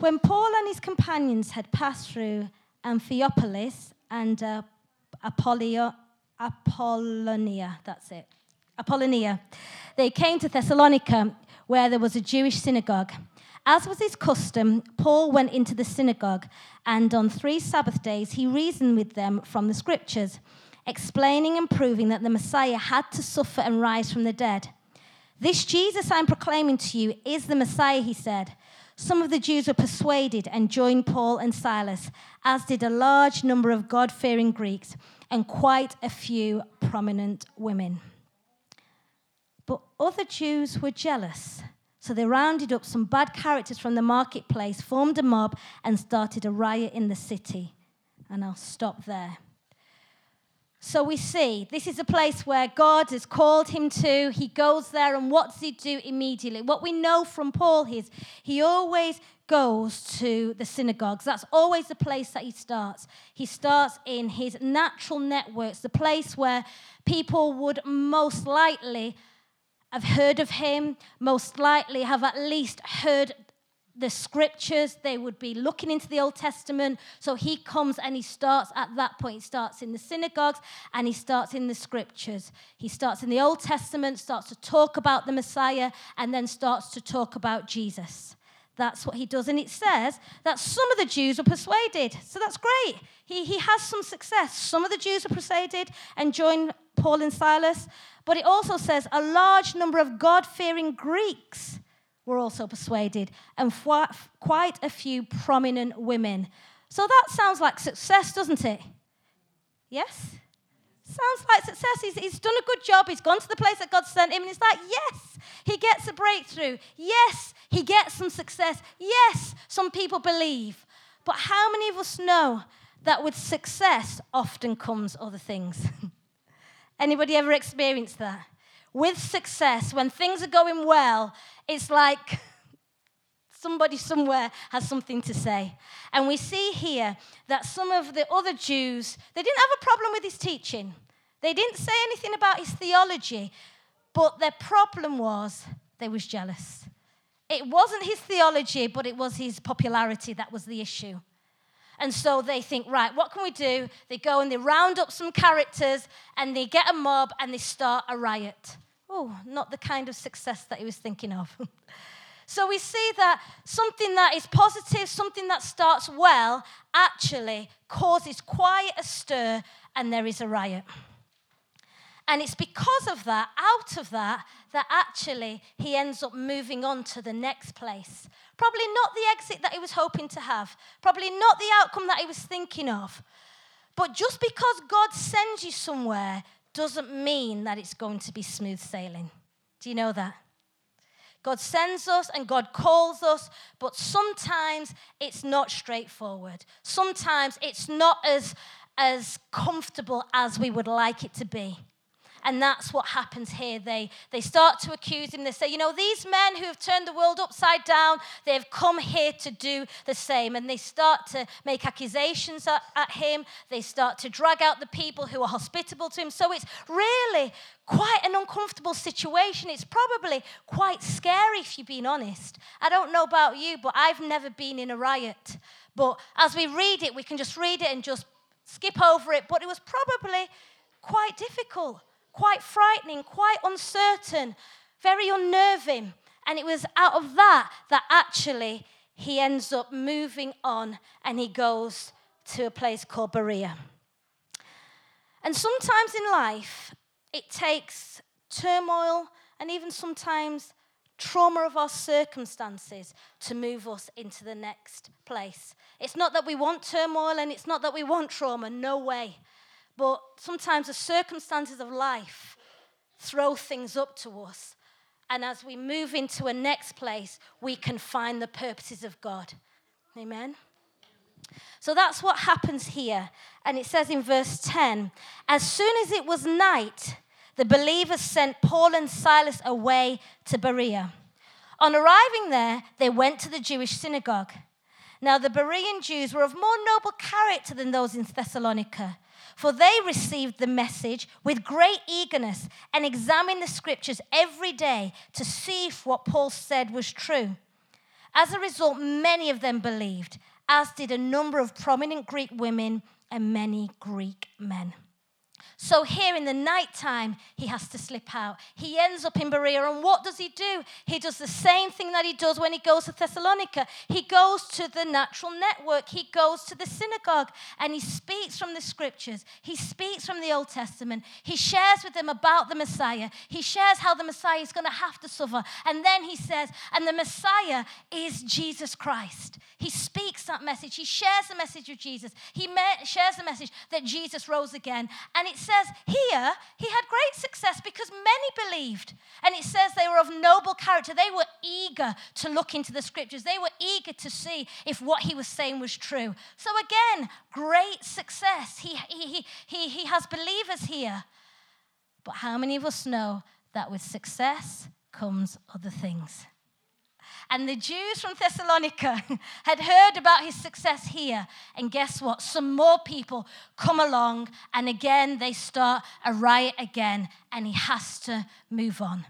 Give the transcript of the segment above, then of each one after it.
When Paul and his companions had passed through Amphipolis and uh, Apollonia, that's it, Apollonia, they came to Thessalonica, where there was a Jewish synagogue. As was his custom, Paul went into the synagogue, and on three Sabbath days he reasoned with them from the scriptures, explaining and proving that the Messiah had to suffer and rise from the dead. This Jesus I'm proclaiming to you is the Messiah, he said. Some of the Jews were persuaded and joined Paul and Silas, as did a large number of God fearing Greeks and quite a few prominent women. But other Jews were jealous. So they rounded up some bad characters from the marketplace, formed a mob, and started a riot in the city. And I'll stop there. So we see this is a place where God has called him to. He goes there, and what does he do immediately? What we know from Paul is he always goes to the synagogues. That's always the place that he starts. He starts in his natural networks, the place where people would most likely have heard of him, most likely have at least heard the scriptures. They would be looking into the Old Testament. So he comes and he starts at that point. He starts in the synagogues and he starts in the scriptures. He starts in the Old Testament, starts to talk about the Messiah, and then starts to talk about Jesus. That's what he does. And it says that some of the Jews were persuaded. So that's great. He, he has some success. Some of the Jews were persuaded and joined Paul and Silas. But it also says a large number of God fearing Greeks were also persuaded, and quite a few prominent women. So that sounds like success, doesn't it? Yes? Sounds like success. He's, he's done a good job. He's gone to the place that God sent him, and it's like, yes, he gets a breakthrough. Yes, he gets some success. Yes, some people believe. But how many of us know that with success often comes other things? Anybody ever experienced that? With success, when things are going well, it's like somebody somewhere has something to say. And we see here that some of the other Jews, they didn't have a problem with his teaching. They didn't say anything about his theology, but their problem was they was jealous. It wasn't his theology, but it was his popularity that was the issue. And so they think, right, what can we do? They go and they round up some characters and they get a mob and they start a riot. Oh, not the kind of success that he was thinking of. so we see that something that is positive, something that starts well, actually causes quite a stir and there is a riot. And it's because of that, out of that, that actually he ends up moving on to the next place. Probably not the exit that he was hoping to have, probably not the outcome that he was thinking of. But just because God sends you somewhere doesn't mean that it's going to be smooth sailing. Do you know that? God sends us and God calls us, but sometimes it's not straightforward. Sometimes it's not as, as comfortable as we would like it to be. And that's what happens here. They, they start to accuse him. They say, you know, these men who have turned the world upside down, they've come here to do the same. And they start to make accusations at, at him. They start to drag out the people who are hospitable to him. So it's really quite an uncomfortable situation. It's probably quite scary, if you're being honest. I don't know about you, but I've never been in a riot. But as we read it, we can just read it and just skip over it. But it was probably quite difficult quite frightening, quite uncertain, very unnerving. And it was out of that that actually he ends up moving on and he goes to a place called Berea. And sometimes in life, it takes turmoil and even sometimes trauma of our circumstances to move us into the next place. It's not that we want turmoil and it's not that we want trauma, no way. But sometimes the circumstances of life throw things up to us. And as we move into a next place, we can find the purposes of God. Amen. So that's what happens here. And it says in verse 10 As soon as it was night, the believers sent Paul and Silas away to Berea. On arriving there, they went to the Jewish synagogue. Now, the Berean Jews were of more noble character than those in Thessalonica for they received the message with great eagerness and examined the scriptures every day to see if what Paul said was true. As a result, many of them believed, as did a number of prominent Greek women and many Greek men. So here in the night time, he has to slip out. He ends up in Berea, and what does he do? He does the same thing that he does when he goes to Thessalonica. He goes to the natural network, he goes to the synagogue, and he speaks from the scriptures. He speaks from the Old Testament. He shares with them about the Messiah. He shares how the Messiah is going to have to suffer. And then he says, and the Messiah is Jesus Christ. He speaks that message. He shares the message of Jesus. He shares the message that Jesus rose again. And it says here, he had great success because many believed. And it says they were of noble character. They were eager to look into the scriptures, they were eager to see if what he was saying was true. So, again, great success. He, he, he, he has believers here. But how many of us know that with success comes other things? And the Jews from Thessalonica had heard about his success here. And guess what? Some more people come along, and again, they start a riot again, and he has to move on.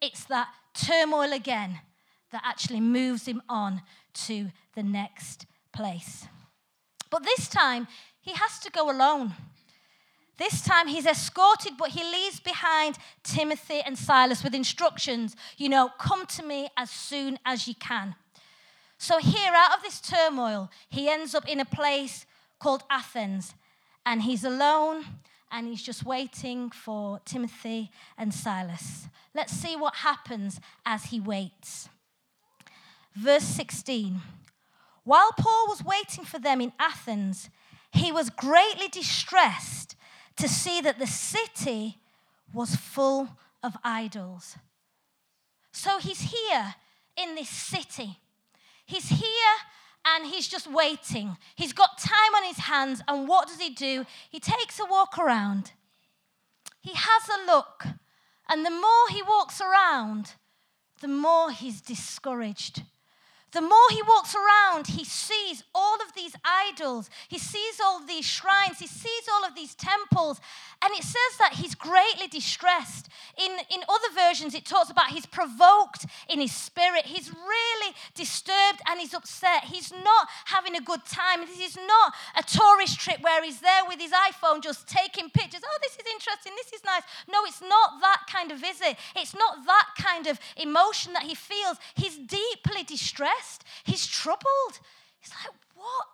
It's that turmoil again that actually moves him on to the next place. But this time, he has to go alone. This time he's escorted, but he leaves behind Timothy and Silas with instructions, you know, come to me as soon as you can. So, here, out of this turmoil, he ends up in a place called Athens, and he's alone and he's just waiting for Timothy and Silas. Let's see what happens as he waits. Verse 16 While Paul was waiting for them in Athens, he was greatly distressed to see that the city was full of idols. So he's here in this city. He's here and he's just waiting. He's got time on his hands, and what does he do? He takes a walk around. He has a look, and the more he walks around, the more he's discouraged. The more he walks around, he sees all of these idols. He sees all of these shrines. He sees all of these temples. And it says that he's greatly distressed. In, in other versions, it talks about he's provoked in his spirit. He's really disturbed and he's upset. He's not having a good time. This is not a tourist trip where he's there with his iPhone just taking pictures. Oh, this is interesting. This is nice. No, it's not that kind of visit. It's not that kind of emotion that he feels. He's deeply distressed. He's troubled. He's like, what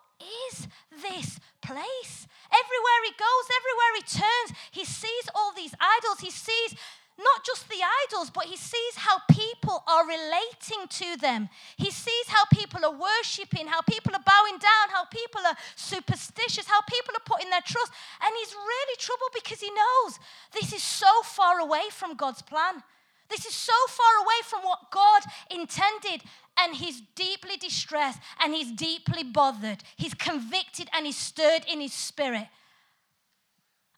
is this place? Everywhere he goes, everywhere he turns, he sees all these idols. He sees not just the idols, but he sees how people are relating to them. He sees how people are worshiping, how people are bowing down, how people are superstitious, how people are putting their trust. And he's really troubled because he knows this is so far away from God's plan. This is so far away from what God intended. And he's deeply distressed and he's deeply bothered. He's convicted and he's stirred in his spirit.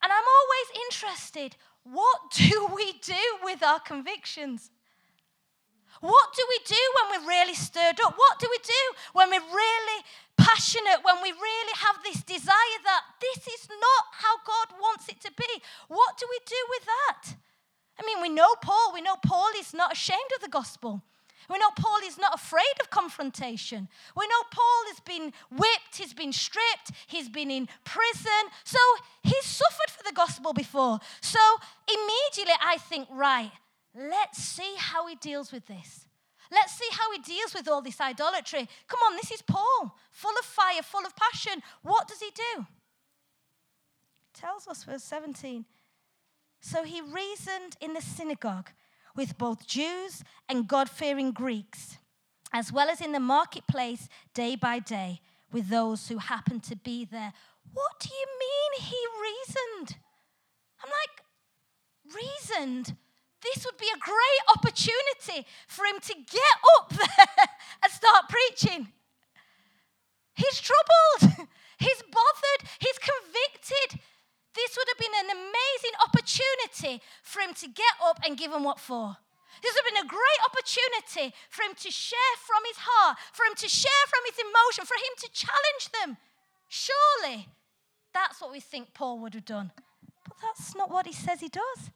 And I'm always interested what do we do with our convictions? What do we do when we're really stirred up? What do we do when we're really passionate, when we really have this desire that this is not how God wants it to be? What do we do with that? I mean, we know Paul. We know Paul is not ashamed of the gospel. We know Paul is not afraid of confrontation. We know Paul has been whipped, he's been stripped, he's been in prison. So he's suffered for the gospel before. So immediately I think, right, let's see how he deals with this. Let's see how he deals with all this idolatry. Come on, this is Paul, full of fire, full of passion. What does he do? tells us, verse 17. So he reasoned in the synagogue with both Jews and God fearing Greeks, as well as in the marketplace day by day with those who happened to be there. What do you mean he reasoned? I'm like, reasoned? This would be a great opportunity for him to get up there and start preaching. He's troubled, he's bothered, he's convicted. This would have been an amazing opportunity for him to get up and give them what for. This would have been a great opportunity for him to share from his heart, for him to share from his emotion, for him to challenge them. Surely that's what we think Paul would have done. But that's not what he says he does.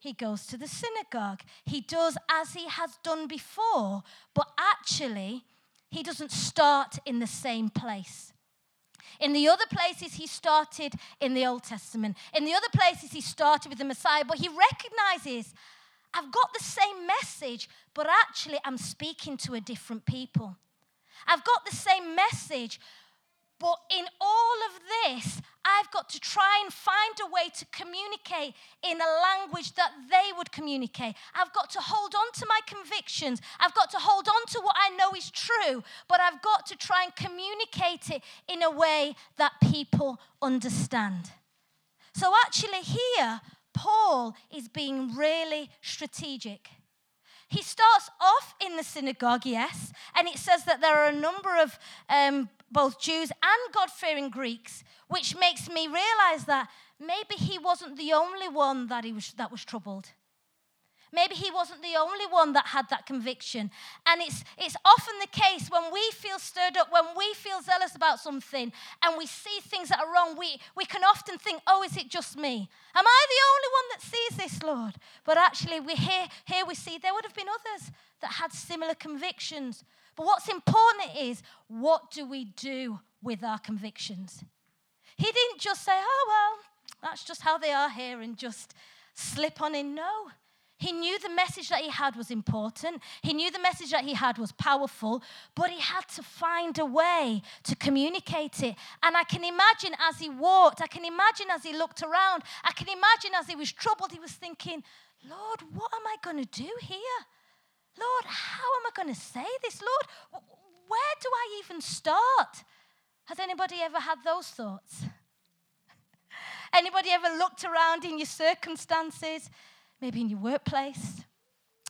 He goes to the synagogue. He does as he has done before, but actually, he doesn't start in the same place. In the other places, he started in the Old Testament. In the other places, he started with the Messiah, but he recognizes I've got the same message, but actually, I'm speaking to a different people. I've got the same message, but in all of this, I've got to try and find a way to communicate in a language that they would communicate. I've got to hold on to my convictions. I've got to hold on to what I know is true, but I've got to try and communicate it in a way that people understand. So, actually, here, Paul is being really strategic. He starts off in the synagogue, yes, and it says that there are a number of um, both Jews and God fearing Greeks, which makes me realize that maybe he wasn't the only one that, he was, that was troubled. Maybe he wasn't the only one that had that conviction. And it's, it's often the case when we feel stirred up, when we feel zealous about something, and we see things that are wrong, we, we can often think, oh, is it just me? Am I the only one that sees this, Lord? But actually, we hear, here we see there would have been others that had similar convictions. But what's important is what do we do with our convictions? He didn't just say, oh, well, that's just how they are here and just slip on in. No. He knew the message that he had was important. He knew the message that he had was powerful, but he had to find a way to communicate it. And I can imagine as he walked, I can imagine as he looked around, I can imagine as he was troubled, he was thinking, Lord, what am I going to do here? Lord, how am I going to say this? Lord, where do I even start? Has anybody ever had those thoughts? Anybody ever looked around in your circumstances maybe in your workplace,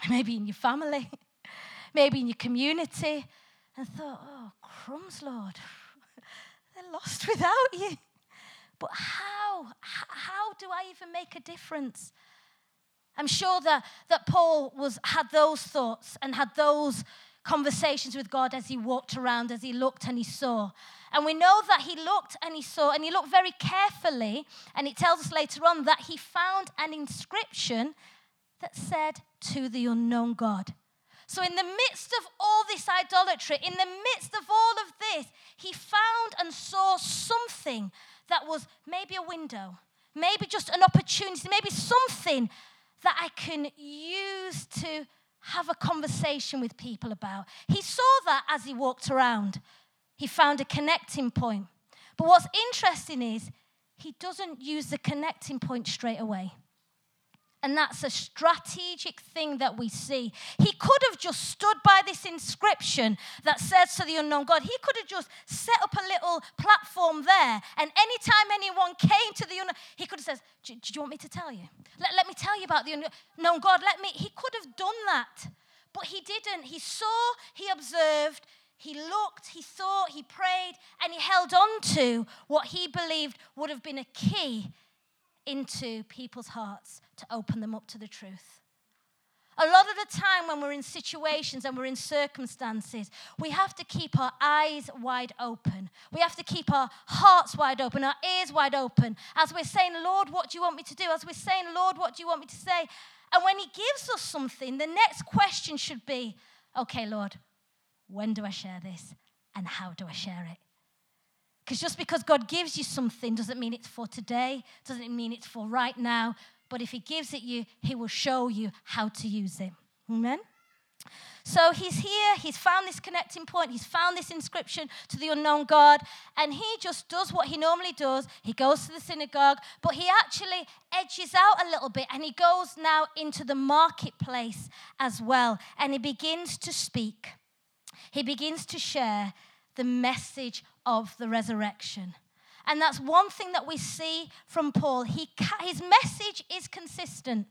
maybe in your family, maybe in your community, and thought, oh, crumbs, Lord, they're lost without you. But how? How do I even make a difference? I'm sure that, that Paul was, had those thoughts and had those conversations with God as he walked around, as he looked and he saw. And we know that he looked and he saw, and he looked very carefully. And it tells us later on that he found an inscription that said, To the unknown God. So, in the midst of all this idolatry, in the midst of all of this, he found and saw something that was maybe a window, maybe just an opportunity, maybe something that I can use to have a conversation with people about. He saw that as he walked around. He found a connecting point. But what's interesting is he doesn't use the connecting point straight away. And that's a strategic thing that we see. He could have just stood by this inscription that says to the unknown God. He could have just set up a little platform there. And anytime anyone came to the unknown, he could have said, do, you want me to tell you? Let, let me tell you about the unknown God. Let me. He could have done that. But he didn't. He saw, he observed, he looked, he thought, he prayed, and he held on to what he believed would have been a key into people's hearts to open them up to the truth. A lot of the time, when we're in situations and we're in circumstances, we have to keep our eyes wide open. We have to keep our hearts wide open, our ears wide open, as we're saying, Lord, what do you want me to do? As we're saying, Lord, what do you want me to say? And when He gives us something, the next question should be, okay, Lord, when do I share this? And how do I share it? Because just because God gives you something doesn't mean it's for today, doesn't mean it's for right now. But if He gives it you, He will show you how to use it. Amen? So he's here, he's found this connecting point, he's found this inscription to the unknown God, and he just does what he normally does. He goes to the synagogue, but he actually edges out a little bit and he goes now into the marketplace as well, and he begins to speak. He begins to share the message of the resurrection. And that's one thing that we see from Paul. He, his message is consistent.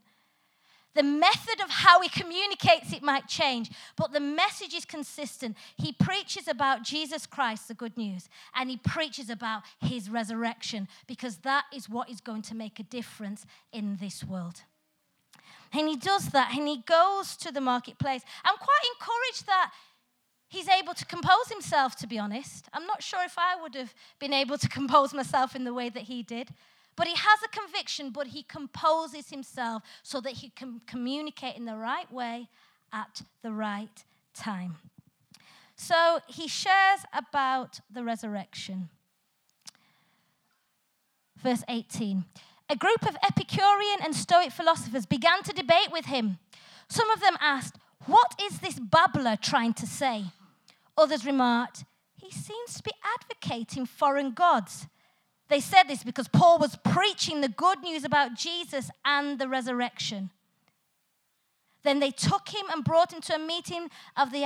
The method of how he communicates it might change, but the message is consistent. He preaches about Jesus Christ, the good news, and he preaches about his resurrection because that is what is going to make a difference in this world. And he does that and he goes to the marketplace. I'm quite encouraged that he's able to compose himself, to be honest. I'm not sure if I would have been able to compose myself in the way that he did. But he has a conviction, but he composes himself so that he can communicate in the right way at the right time. So he shares about the resurrection. Verse 18 A group of Epicurean and Stoic philosophers began to debate with him. Some of them asked, What is this babbler trying to say? Others remarked, He seems to be advocating foreign gods. They said this because Paul was preaching the good news about Jesus and the resurrection. Then they took him and brought him to a meeting of the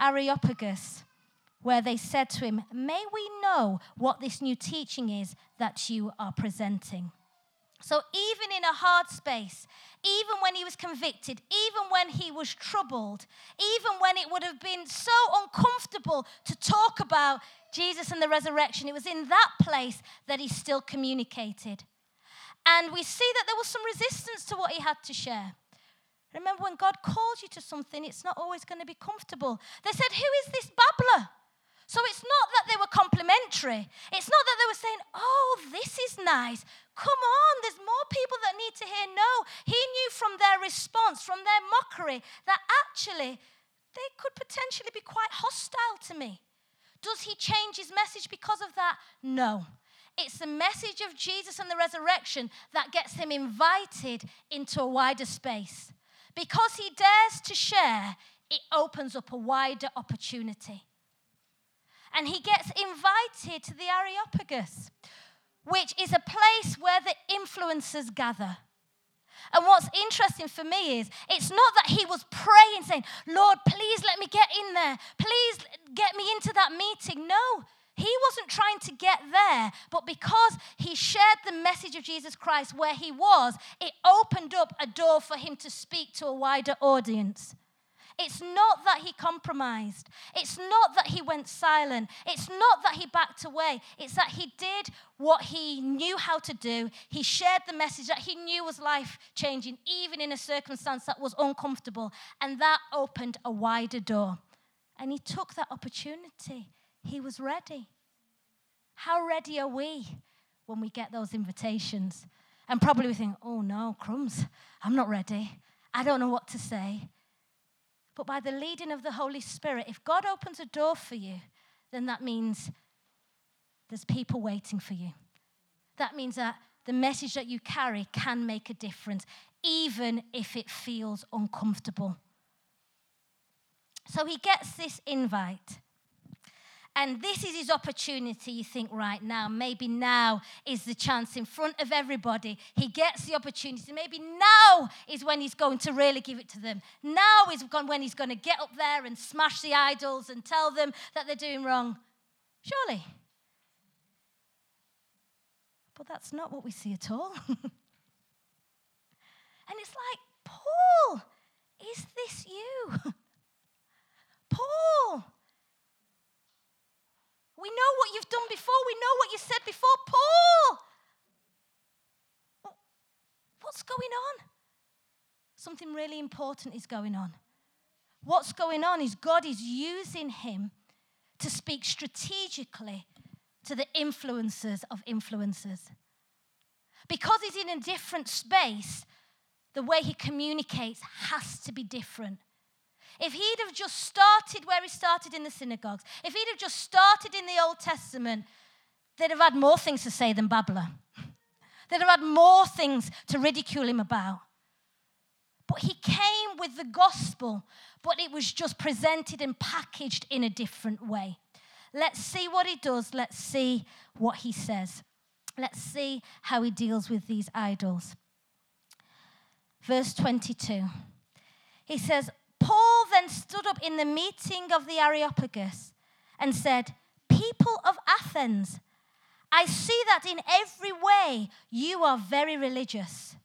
Areopagus, where they said to him, May we know what this new teaching is that you are presenting? So, even in a hard space, even when he was convicted, even when he was troubled, even when it would have been so uncomfortable to talk about Jesus and the resurrection, it was in that place that he still communicated. And we see that there was some resistance to what he had to share. Remember, when God calls you to something, it's not always going to be comfortable. They said, Who is this babbler? So it's not that they were complimentary. It's not that they were saying, Oh, this is nice. Come on, there's more people that need to hear. No, he knew from their response, from their mockery, that actually they could potentially be quite hostile to me. Does he change his message because of that? No. It's the message of Jesus and the resurrection that gets him invited into a wider space. Because he dares to share, it opens up a wider opportunity. And he gets invited to the Areopagus, which is a place where the influencers gather. And what's interesting for me is it's not that he was praying, saying, Lord, please let me get in there. Please get me into that meeting. No, he wasn't trying to get there, but because he shared the message of Jesus Christ where he was, it opened up a door for him to speak to a wider audience. It's not that he compromised. It's not that he went silent. It's not that he backed away. It's that he did what he knew how to do. He shared the message that he knew was life changing, even in a circumstance that was uncomfortable. And that opened a wider door. And he took that opportunity. He was ready. How ready are we when we get those invitations? And probably we think, oh no, crumbs, I'm not ready. I don't know what to say. But by the leading of the Holy Spirit, if God opens a door for you, then that means there's people waiting for you. That means that the message that you carry can make a difference, even if it feels uncomfortable. So he gets this invite. And this is his opportunity, you think, right now. Maybe now is the chance in front of everybody. He gets the opportunity. Maybe now is when he's going to really give it to them. Now is when he's going to get up there and smash the idols and tell them that they're doing wrong. Surely. But that's not what we see at all. and it's like, Paul, is this you? Paul, we know what you've done before. We know what you said before. Paul! What's going on? Something really important is going on. What's going on is God is using him to speak strategically to the influencers of influencers. Because he's in a different space, the way he communicates has to be different. If he'd have just started where he started in the synagogues, if he'd have just started in the Old Testament, they'd have had more things to say than babbler. They'd have had more things to ridicule him about. But he came with the gospel, but it was just presented and packaged in a different way. Let's see what he does. Let's see what he says. Let's see how he deals with these idols. Verse 22. He says, then stood up in the meeting of the Areopagus and said, People of Athens, I see that in every way you are very religious.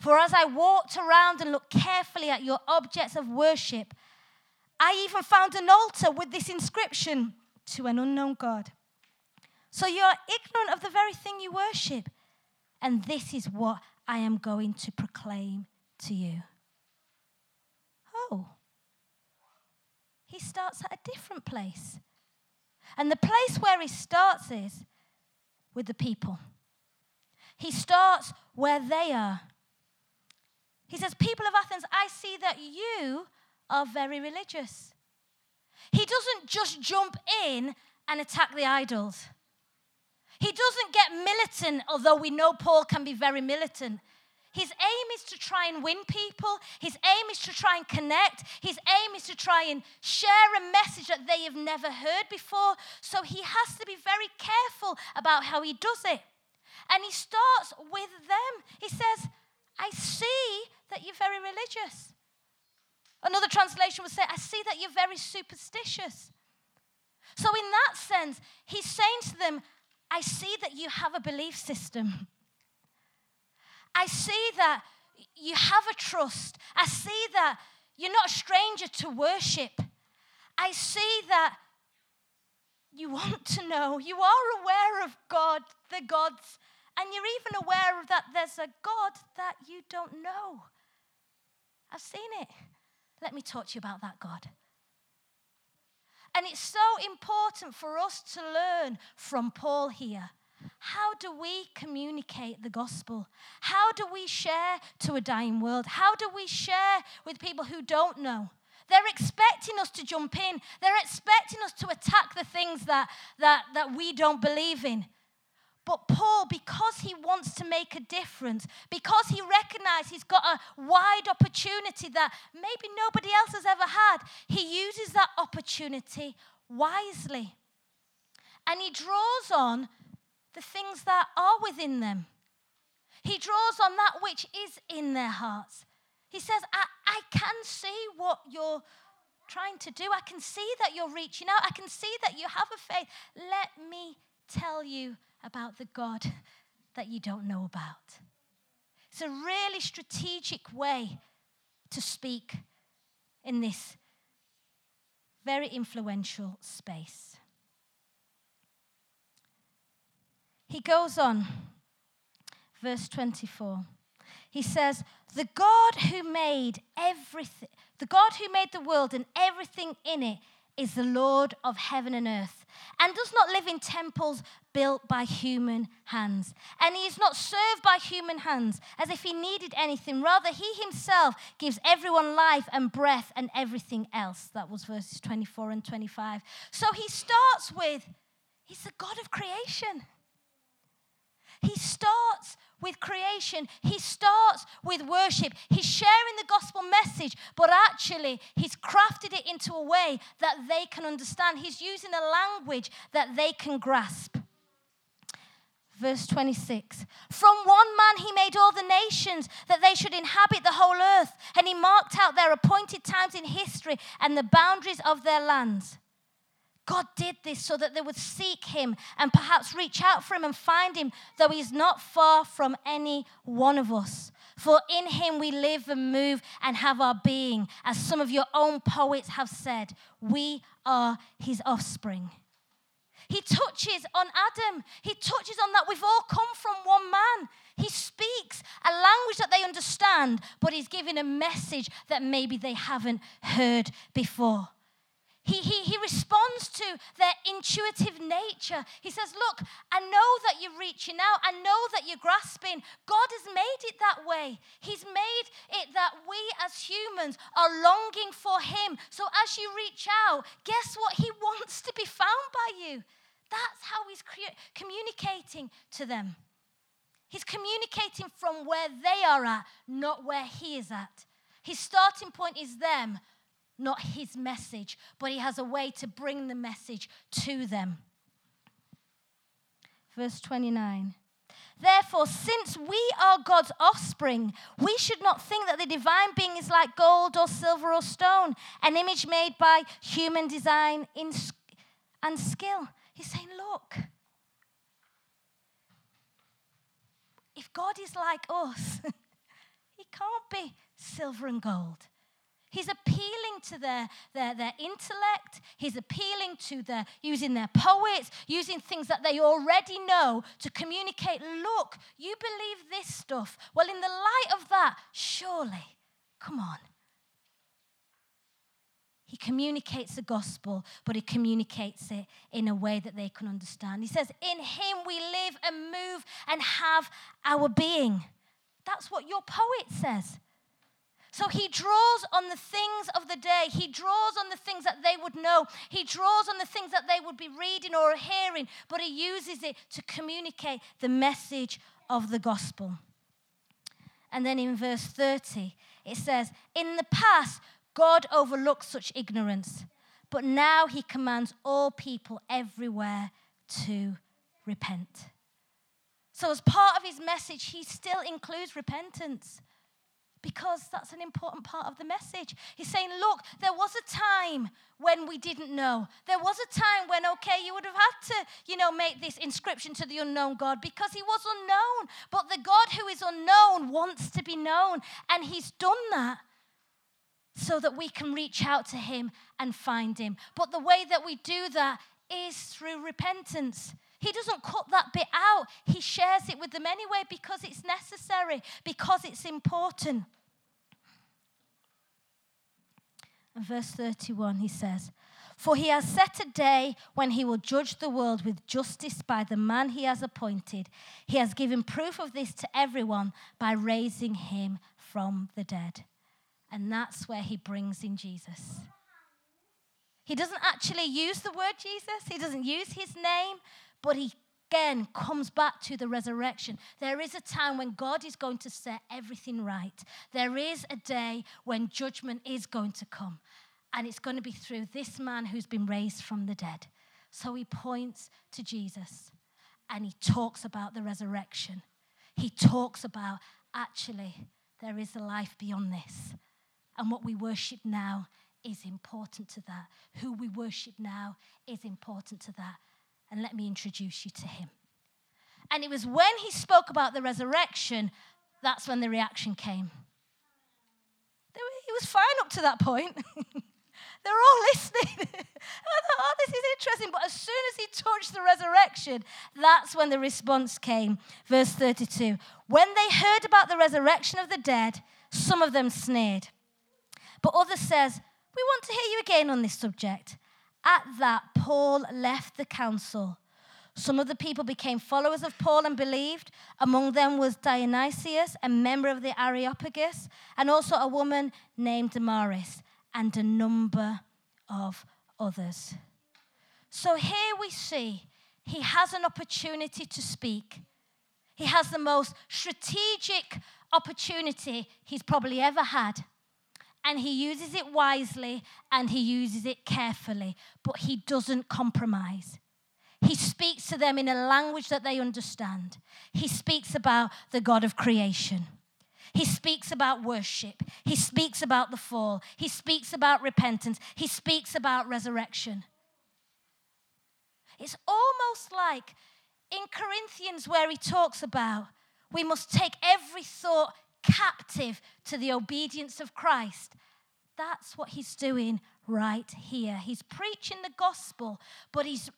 For as I walked around and looked carefully at your objects of worship, I even found an altar with this inscription to an unknown God. So you are ignorant of the very thing you worship. And this is what I am going to proclaim to you. Oh. He starts at a different place. And the place where he starts is with the people. He starts where they are. He says, People of Athens, I see that you are very religious. He doesn't just jump in and attack the idols. He doesn't get militant, although we know Paul can be very militant. His aim is to try and win people. His aim is to try and connect. His aim is to try and share a message that they have never heard before. So he has to be very careful about how he does it. And he starts with them. He says, I see that you're very religious. Another translation would say, I see that you're very superstitious. So, in that sense, he's saying to them, I see that you have a belief system. I see that you have a trust. I see that you're not a stranger to worship. I see that you want to know. You are aware of God, the gods, and you're even aware of that there's a God that you don't know. I've seen it. Let me talk to you about that God. And it's so important for us to learn from Paul here. How do we communicate the gospel? How do we share to a dying world? How do we share with people who don't know? They're expecting us to jump in. They're expecting us to attack the things that, that, that we don't believe in. But Paul, because he wants to make a difference, because he recognizes he's got a wide opportunity that maybe nobody else has ever had, he uses that opportunity wisely. And he draws on the things that are within them. He draws on that which is in their hearts. He says, I, I can see what you're trying to do. I can see that you're reaching out. I can see that you have a faith. Let me tell you about the God that you don't know about. It's a really strategic way to speak in this very influential space. He goes on, verse 24. He says, The God who made everything, the God who made the world and everything in it is the Lord of heaven and earth, and does not live in temples built by human hands. And he is not served by human hands as if he needed anything. Rather, he himself gives everyone life and breath and everything else. That was verses 24 and 25. So he starts with, He's the God of creation. He starts with creation. He starts with worship. He's sharing the gospel message, but actually, he's crafted it into a way that they can understand. He's using a language that they can grasp. Verse 26 From one man he made all the nations that they should inhabit the whole earth, and he marked out their appointed times in history and the boundaries of their lands. God did this so that they would seek him and perhaps reach out for him and find him, though he's not far from any one of us. For in him we live and move and have our being. As some of your own poets have said, we are his offspring. He touches on Adam. He touches on that we've all come from one man. He speaks a language that they understand, but he's giving a message that maybe they haven't heard before. He, he, he responds to their intuitive nature. He says, Look, I know that you're reaching out. I know that you're grasping. God has made it that way. He's made it that we as humans are longing for Him. So as you reach out, guess what? He wants to be found by you. That's how He's communicating to them. He's communicating from where they are at, not where He is at. His starting point is them, not his message, but he has a way to bring the message to them. Verse 29. Therefore, since we are God's offspring, we should not think that the divine being is like gold or silver or stone, an image made by human design and skill. He's saying, Look, if God is like us, he can't be silver and gold. He's appealing to their, their, their intellect. He's appealing to their using their poets, using things that they already know to communicate. Look, you believe this stuff. Well, in the light of that, surely, come on. He communicates the gospel, but he communicates it in a way that they can understand. He says, In him we live and move and have our being. That's what your poet says. So he draws on the things of the day. He draws on the things that they would know. He draws on the things that they would be reading or hearing, but he uses it to communicate the message of the gospel. And then in verse 30, it says, In the past, God overlooked such ignorance, but now he commands all people everywhere to repent. So, as part of his message, he still includes repentance because that's an important part of the message. He's saying, Look, there was a time when we didn't know. There was a time when, okay, you would have had to, you know, make this inscription to the unknown God because he was unknown. But the God who is unknown wants to be known, and he's done that so that we can reach out to him and find him. But the way that we do that is through repentance. He doesn't cut that bit out. He shares it with them anyway because it's necessary, because it's important. And verse 31, he says, For he has set a day when he will judge the world with justice by the man he has appointed. He has given proof of this to everyone by raising him from the dead. And that's where he brings in Jesus. He doesn't actually use the word Jesus, he doesn't use his name, but he again comes back to the resurrection. There is a time when God is going to set everything right. There is a day when judgment is going to come. And it's going to be through this man who's been raised from the dead. So he points to Jesus and he talks about the resurrection. He talks about actually, there is a life beyond this. And what we worship now is important to that. Who we worship now is important to that and let me introduce you to him. And it was when he spoke about the resurrection, that's when the reaction came. He was fine up to that point. they were all listening. I thought, oh, this is interesting. But as soon as he touched the resurrection, that's when the response came. Verse 32 When they heard about the resurrection of the dead, some of them sneered. But others says, We want to hear you again on this subject. At that, Paul left the council. Some of the people became followers of Paul and believed. Among them was Dionysius, a member of the Areopagus, and also a woman named Damaris, and a number of others. So here we see he has an opportunity to speak. He has the most strategic opportunity he's probably ever had and he uses it wisely and he uses it carefully, but he doesn't compromise. He speaks to them in a language that they understand. He speaks about the God of creation. He speaks about worship. He speaks about the fall. He speaks about repentance. He speaks about resurrection. It's almost like in Corinthians, where he talks about we must take every thought captive to the obedience of Christ. That's what he's doing right here. He's preaching the gospel, but he's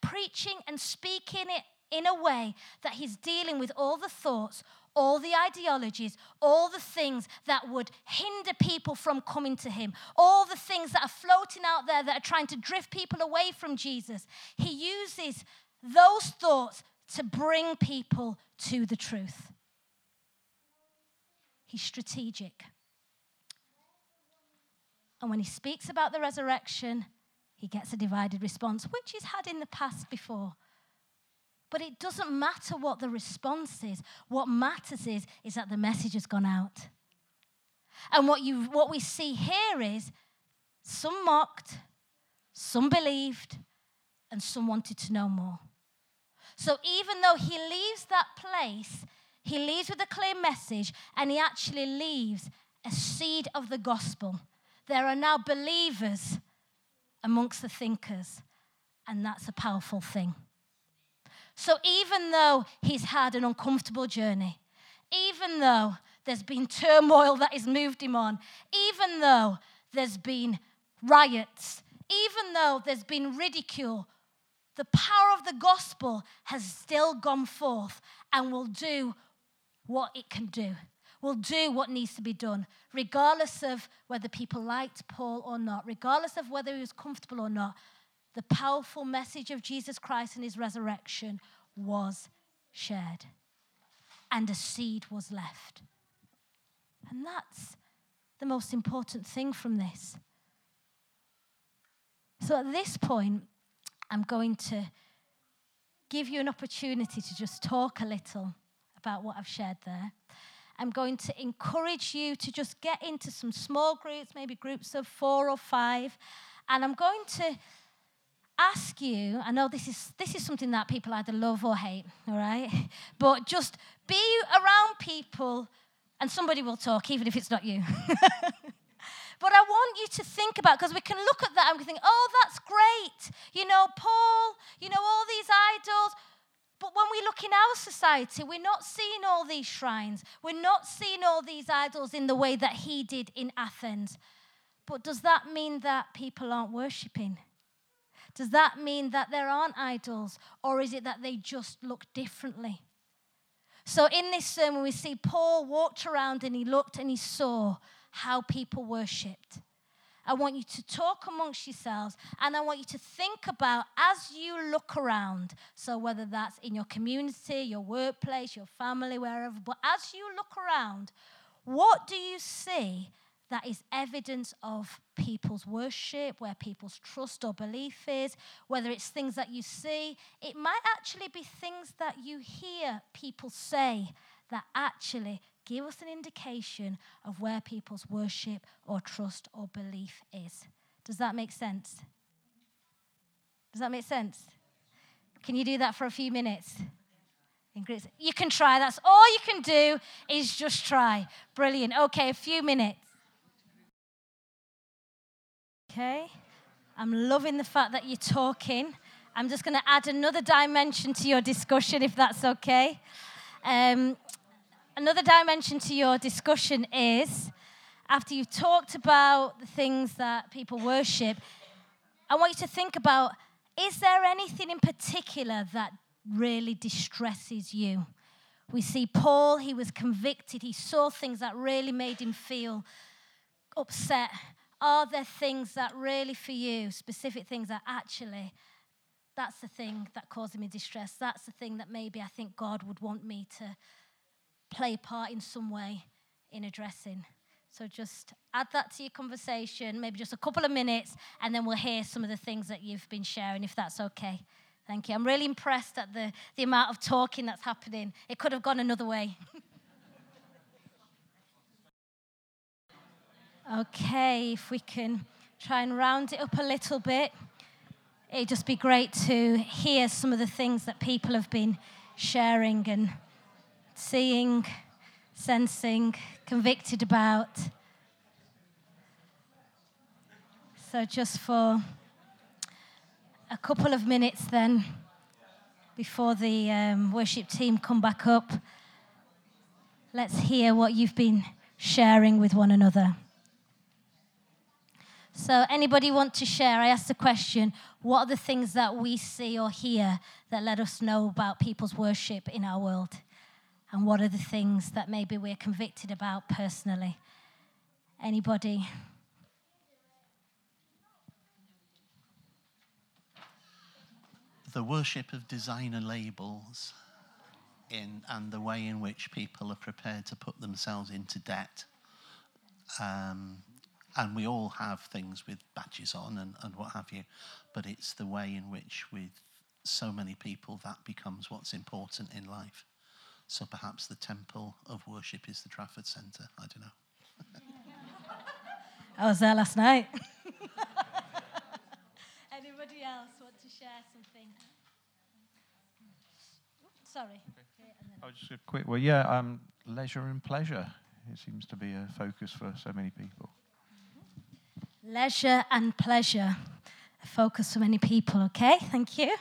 preaching and speaking it in a way that he's dealing with all the thoughts, all the ideologies, all the things that would hinder people from coming to him, all the things that are floating out there that are trying to drift people away from Jesus. He uses those thoughts to bring people to the truth. He's strategic. And when he speaks about the resurrection, he gets a divided response, which he's had in the past before. But it doesn't matter what the response is. What matters is, is that the message has gone out. And what, you, what we see here is some mocked, some believed, and some wanted to know more. So even though he leaves that place, he leaves with a clear message and he actually leaves a seed of the gospel. There are now believers amongst the thinkers, and that's a powerful thing. So even though he's had an uncomfortable journey, even though there's been turmoil that has moved him on, even though there's been riots, even though there's been ridicule, the power of the gospel has still gone forth and will do what it can do, will do what needs to be done, regardless of whether people liked Paul or not, regardless of whether he was comfortable or not. The powerful message of Jesus Christ and his resurrection was shared, and a seed was left. And that's the most important thing from this? So at this point, I'm going to give you an opportunity to just talk a little about what I've shared there. I'm going to encourage you to just get into some small groups, maybe groups of four or five, and I'm going to ask you i know this is this is something that people either love or hate all right? But just be around people and somebody will talk even if it's not you. But i want you to think about because we can look at that and we think oh that's great. You know paul you know all these idols but when we look in our society, we're not seeing all these shrines. We're not seeing all these idols in the way that he did in Athens. But does that mean that people aren't worshipping? Does that mean that there aren't idols? Or is it that they just look differently? So in this sermon, we see Paul walked around and he looked and he saw how people worshipped. I want you to talk amongst yourselves and I want you to think about as you look around. So, whether that's in your community, your workplace, your family, wherever, but as you look around, what do you see that is evidence of people's worship, where people's trust or belief is, whether it's things that you see. It might actually be things that you hear people say that actually give us an indication of where people's worship or trust or belief is. Does that make sense? Does that make sense? Can you do that for a few minutes? You can try. That's all you can do is just try. Brilliant. Okay, a few minutes. Okay. I'm loving the fact that you're talking. I'm just going to add another dimension to your discussion, if that's okay. Um, another dimension to your discussion is after you've talked about the things that people worship, I want you to think about is there anything in particular that really distresses you? We see Paul, he was convicted, he saw things that really made him feel upset. Are there things that really for you, specific things that actually, that's the thing that caused me distress? That's the thing that maybe I think God would want me to play a part in some way in addressing. So just add that to your conversation, maybe just a couple of minutes, and then we'll hear some of the things that you've been sharing, if that's okay. Thank you. I'm really impressed at the, the amount of talking that's happening. It could have gone another way. okay, if we can try and round it up a little bit, it'd just be great to hear some of the things that people have been sharing and seeing, sensing, convicted about. So, just for a couple of minutes, then, before the um, worship team come back up, let's hear what you've been sharing with one another. So, anybody want to share? I asked the question what are the things that we see or hear that let us know about people's worship in our world? And what are the things that maybe we're convicted about personally? Anybody? The worship of designer labels in, and the way in which people are prepared to put themselves into debt. Um, and we all have things with badges on and, and what have you, but it's the way in which, with so many people, that becomes what's important in life. So perhaps the temple of worship is the Trafford Centre. I don't know. I was there last night. Anybody else want to share something? Sorry. Okay. I was just quick. Well, yeah, um, leisure and pleasure. It seems to be a focus for so many people. Leisure and pleasure, a focus for many people. Okay, thank you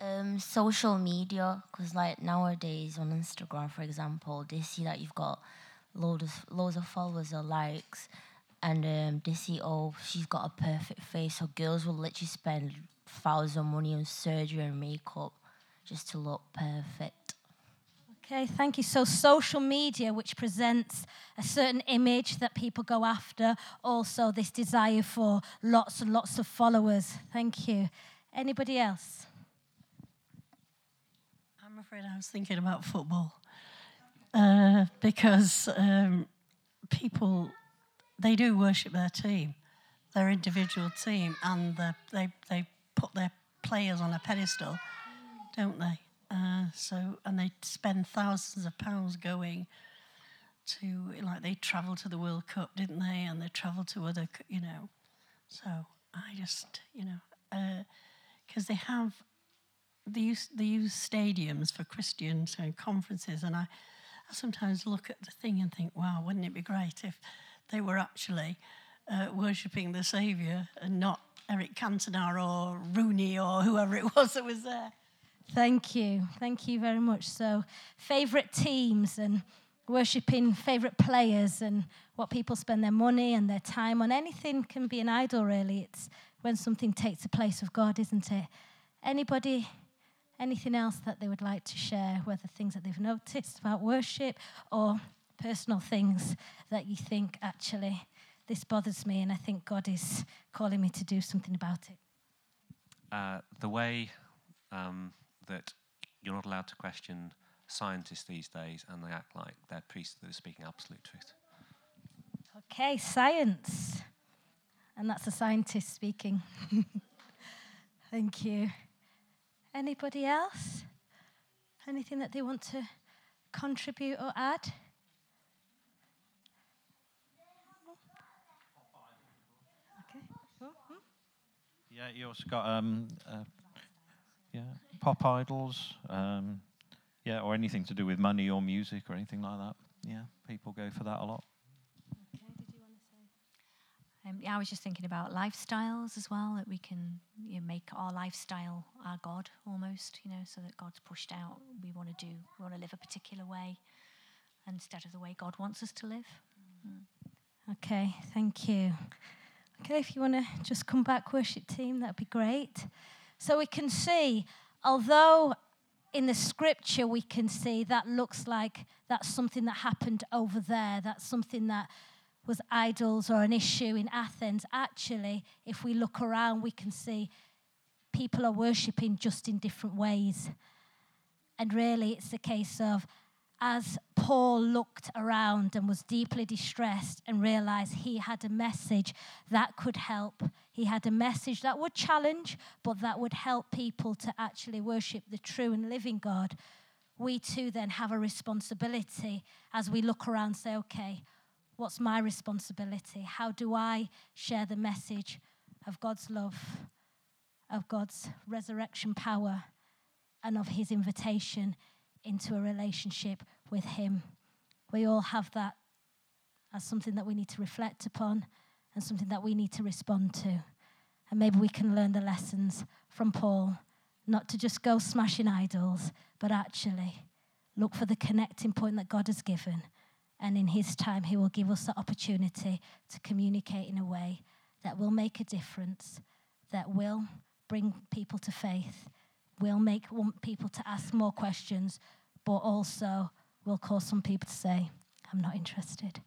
um, social media because like nowadays on Instagram, for example, they see that you've got loads of loads of followers or likes, and um, they see oh she's got a perfect face. So girls will literally spend thousands of money on surgery and makeup just to look perfect. Okay, thank you. So, social media, which presents a certain image that people go after, also this desire for lots and lots of followers. Thank you. Anybody else? I'm afraid I was thinking about football. uh, because um, people they do worship their team, their individual team, and the, they they put their players on a pedestal, don't they? Uh, so and they spend thousands of pounds going to like they travel to the World Cup, didn't they? And they travel to other, you know. So I just, you know, because uh, they have they use they use stadiums for Christians and conferences, and I, I sometimes look at the thing and think, wow, wouldn't it be great if they were actually uh, worshipping the Saviour and not Eric Cantona or Rooney or whoever it was that was there. Thank you. Thank you very much. So, favourite teams and worshipping favourite players and what people spend their money and their time on. Anything can be an idol, really. It's when something takes the place of God, isn't it? Anybody, anything else that they would like to share, whether things that they've noticed about worship or personal things that you think, actually, this bothers me and I think God is calling me to do something about it? Uh, the way um, that you're not allowed to question scientists these days and they act like they're priests that are speaking absolute truth. Okay, science. And that's a scientist speaking. Thank you. Anybody else? Anything that they want to contribute or add? Yeah, you also got um, uh, yeah, pop idols. Um, yeah, or anything to do with money or music or anything like that. Yeah, people go for that a lot. Okay, did you want to say? Um, yeah, I was just thinking about lifestyles as well, that we can you know, make our lifestyle our God almost, you know, so that God's pushed out. We want to do, we want to live a particular way instead of the way God wants us to live. Mm. Okay, thank you. Okay, if you want to just come back, worship team, that'd be great. So we can see, although in the scripture we can see that looks like that's something that happened over there, that's something that was idols or an issue in Athens. Actually, if we look around, we can see people are worshipping just in different ways. And really, it's a case of as Paul looked around and was deeply distressed and realized he had a message that could help. He had a message that would challenge, but that would help people to actually worship the true and living God. We too then have a responsibility as we look around say, okay, what's my responsibility? How do I share the message of God's love, of God's resurrection power, and of his invitation into a relationship with Him. We all have that as something that we need to reflect upon and something that we need to respond to. And maybe we can learn the lessons from Paul, not to just go smashing idols, but actually look for the connecting point that God has given. And in His time, He will give us the opportunity to communicate in a way that will make a difference, that will bring people to faith, will make people to ask more questions, but also will cause some people to say, I'm not interested.